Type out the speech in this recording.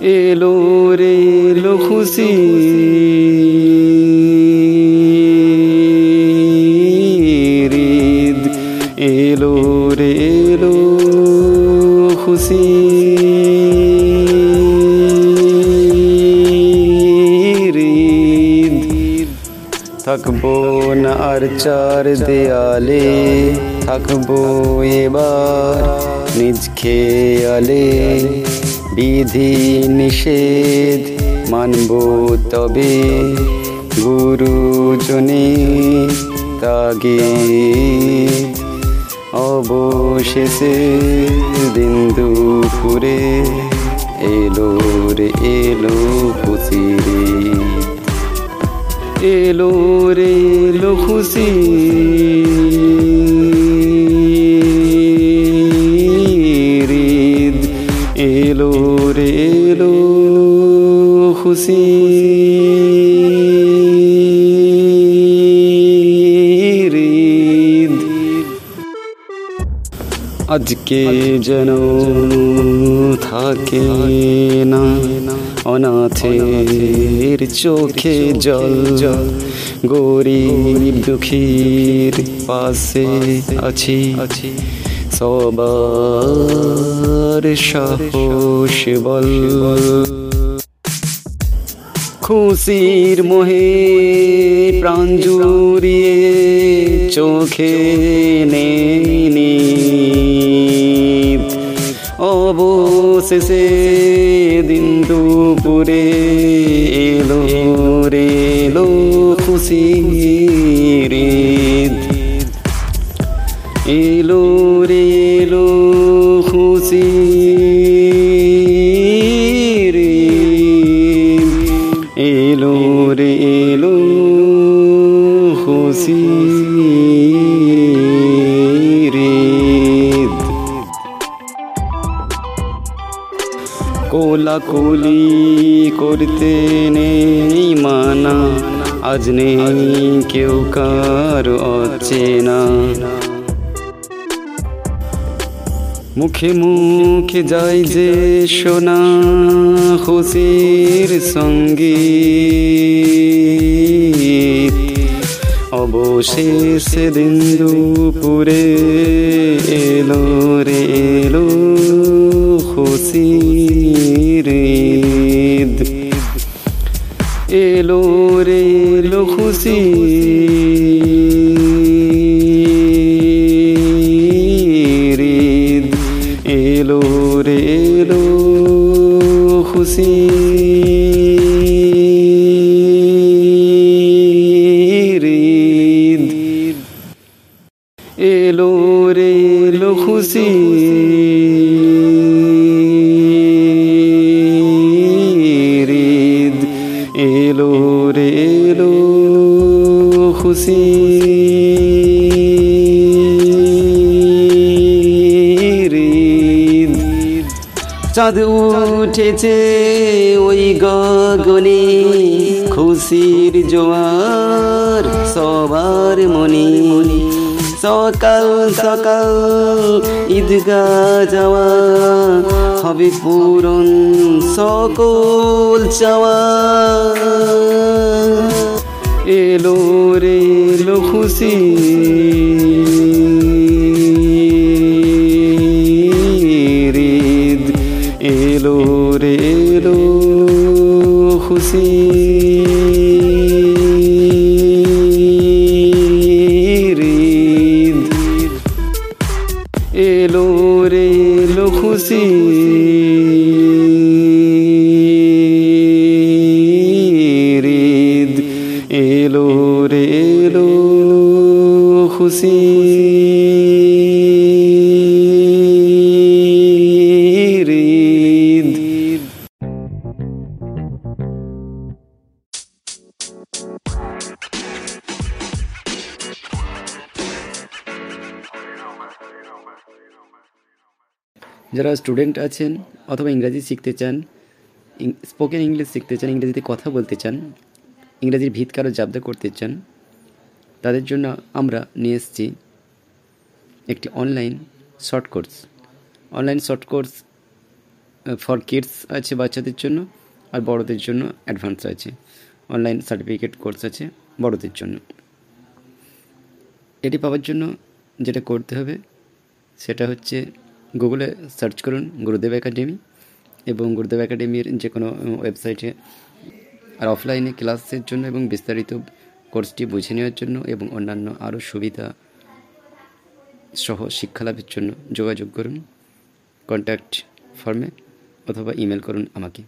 এলো রে, এলো খুশি। রিদ, এলো রে, এলো খুশি। রিদ, থাকব না আর চার দেয়ালে, থাকব এবার নিজ খেয়ালে। বিধি নিষেধ মানব তবে গুরুজনে তাগে। অবশেষে বিন্দু ফুরে এলো রে, এলো খুশিরে। এলো রে, এলো খুশি খুশি আজকে যেন থাকে না, অনাথের চোখে জল জল, গরিব দুঃখীর পাশে আছি। সবার সাহস বল। খুশির মোহে প্রাণ জুড়িয়ে চোখে নেনি অবশেষে দিন দুপুরে এলো রে খুশি রিদ এলো রে, এলো এলো খুশি রিদ কোলাকুলি করতে নেই মানা আজ নেই কেউ কার অচেনা। মুখে মুখে যাই যে সোনা খুশির সংগীত অবশেষে দিন দুপুরে এলো রে, এলো খুশির এলো রে, এলো খুশি খুশি ঈদ এলো রে এলো খুশি চাঁদ উঠেছে ওই গগনে, খুশির জোয়ার সবার মনে। সকাল সকাল ঈদগা যাওয়া হবে পূরণ সকল চাওয়া। এলো রে, এলো খুশি। ঈদ এলো রে এলো খুশি যারা স্টুডেন্ট আছেন অথবা ইংরাজি শিখতে চান স্পোকেন ইংলিশ শিখতে চান, ইংরেজিতে কথা বলতে চান, ইংরেজির ভিত কারও জাবদা করতে চান, তাদের জন্য আমরা নিয়ে এসেছি একটি online short course online short course for kids আছে, বাচ্চাদের জন্য, আর বড়দের জন্য অ্যাডভান্স আছে। অনলাইন সার্টিফিকেট কোর্স আছে, বড়দের জন্য। এটি পাওয়ার জন্য যেটা করতে হবে, সেটা হচ্ছে গুগলে সার্চ করুন, গুরুদেব একাডেমি। এবং গুরুদেব একাডেমির যে কোনো ওয়েবসাইটে আর অফলাইনে ক্লাসের জন্য এবং বিস্তারিত কোর্সটি বুঝে নেওয়ার জন্য এবং অন্যান্য আরও সুবিধা সহ শিক্ষালাভের জন্য যোগাযোগ করুন কন্ট্যাক্ট ফর্মে অথবা ইমেল করুন আমাকে।